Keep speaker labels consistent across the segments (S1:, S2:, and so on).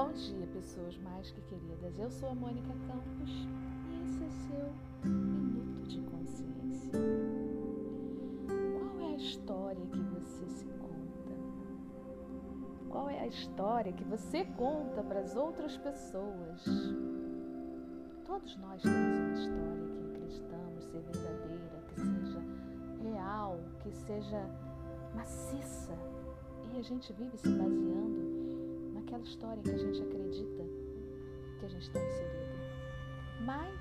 S1: Bom dia, pessoas mais que queridas. Eu sou a Mônica Campos e esse é seu Minuto de Consciência. Qual é a história que você se conta? Qual é a história que você conta para as outras pessoas? Todos nós temos uma história que acreditamos ser verdadeira, que seja real, que seja maciça. E a gente vive se baseando aquela história que a gente acredita que a gente está inserida. Mas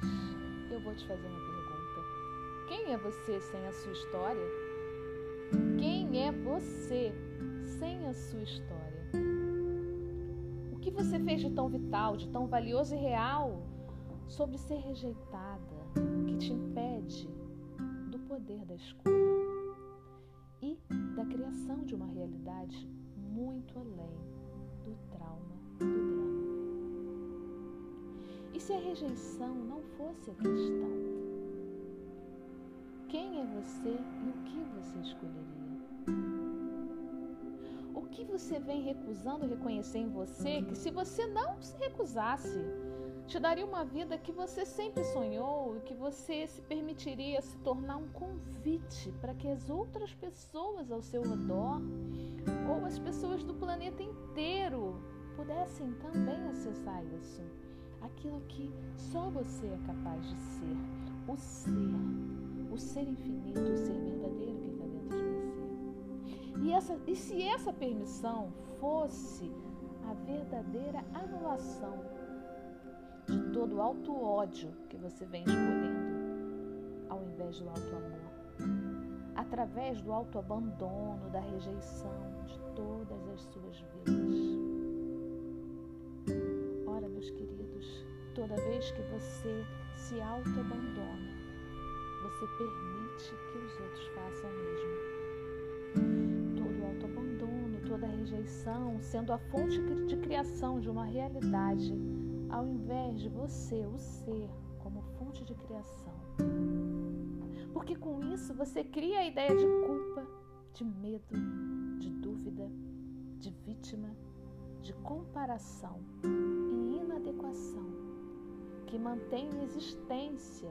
S1: eu vou te fazer uma pergunta: quem é você sem a sua história? Quem é você sem a sua história? O que você fez de tão vital, de tão valioso e real sobre ser rejeitada, que te impede do poder da escolha e da criação de uma realidade muito além do trauma, do drama. E se a rejeição não fosse a questão? Quem é você e o que você escolheria? O que você vem recusando reconhecer em você que, se você não se recusasse, te daria uma vida que você sempre sonhou e que você se permitiria se tornar um convite para que as outras pessoas ao seu redor ou as pessoas do planeta inteiro pudessem também acessar isso. Aquilo que só você é capaz de ser, o ser, o ser infinito, o ser verdadeiro que está dentro de você. E, essa, e se essa permissão fosse a verdadeira anulação todo o alto ódio que você vem escolhendo, ao invés do alto amor? através do autoabandono, da rejeição de todas as suas vidas. Ora, meus queridos, toda vez que você se autoabandona, você permite que os outros façam o mesmo. Todo autoabandono, toda rejeição, sendo a fonte de criação de uma realidade, ao invés de você, o ser, como fonte de criação porque com isso você cria a ideia de culpa, de medo, de dúvida, de vítima, de comparação e inadequação que mantém em existência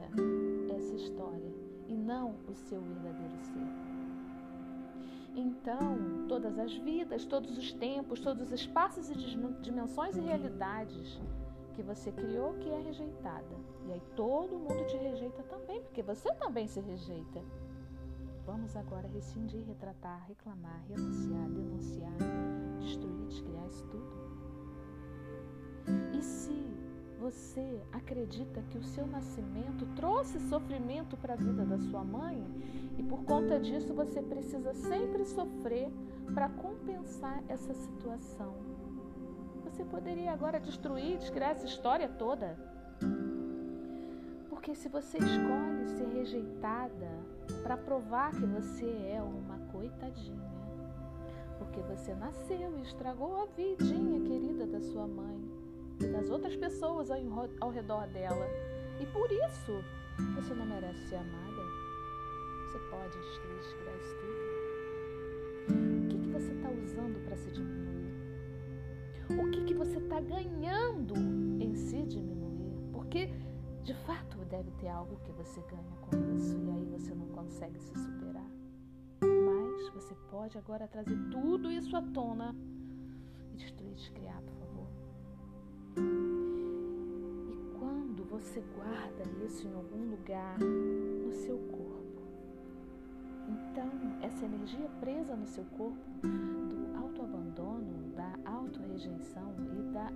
S1: essa história e não o seu verdadeiro ser. Então, todas as vidas, todos os tempos, todos os espaços e dimensões e realidades que você criou que é rejeitada. E aí todo mundo te rejeita também, porque você também se rejeita. Vamos agora rescindir, retratar, reclamar, renunciar, denunciar, destruir, descriar isso tudo. E se você acredita que o seu nascimento trouxe sofrimento para a vida da sua mãe e por conta disso você precisa sempre sofrer para compensar essa situação? Você poderia agora destruir, descriar essa história toda. Porque se você escolhe ser rejeitada para provar que você é uma coitadinha, porque você nasceu e estragou a vidinha querida da sua mãe e das outras pessoas ao redor dela, e por isso você não merece ser amada, você pode destruir, isso tudo. O que, que você está usando para se diminuir? O que, que você está ganhando em se diminuir. Porque, de fato, deve ter algo que você ganha com isso e aí você não consegue se superar. Mas você pode agora trazer tudo isso à tona e destruir, descriar, por favor. E quando você guarda isso em algum lugar no seu corpo, então essa energia presa no seu corpo do autoabandono, da autorrejeição e da,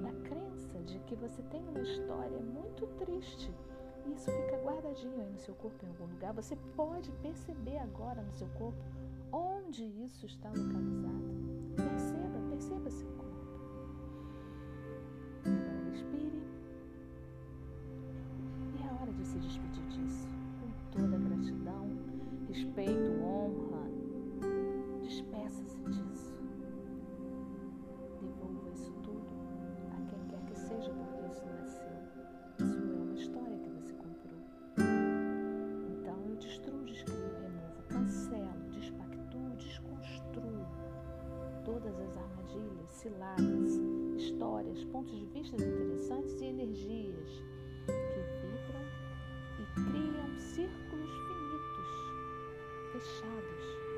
S1: da crença de que você tem uma história muito triste. Isso fica guardadinho aí no seu corpo em algum lugar. Você pode perceber agora no seu corpo onde isso está localizado. Perceba, armadilhas, ciladas, histórias, pontos de vista interessantes e energias que vibram e criam círculos finitos, fechados.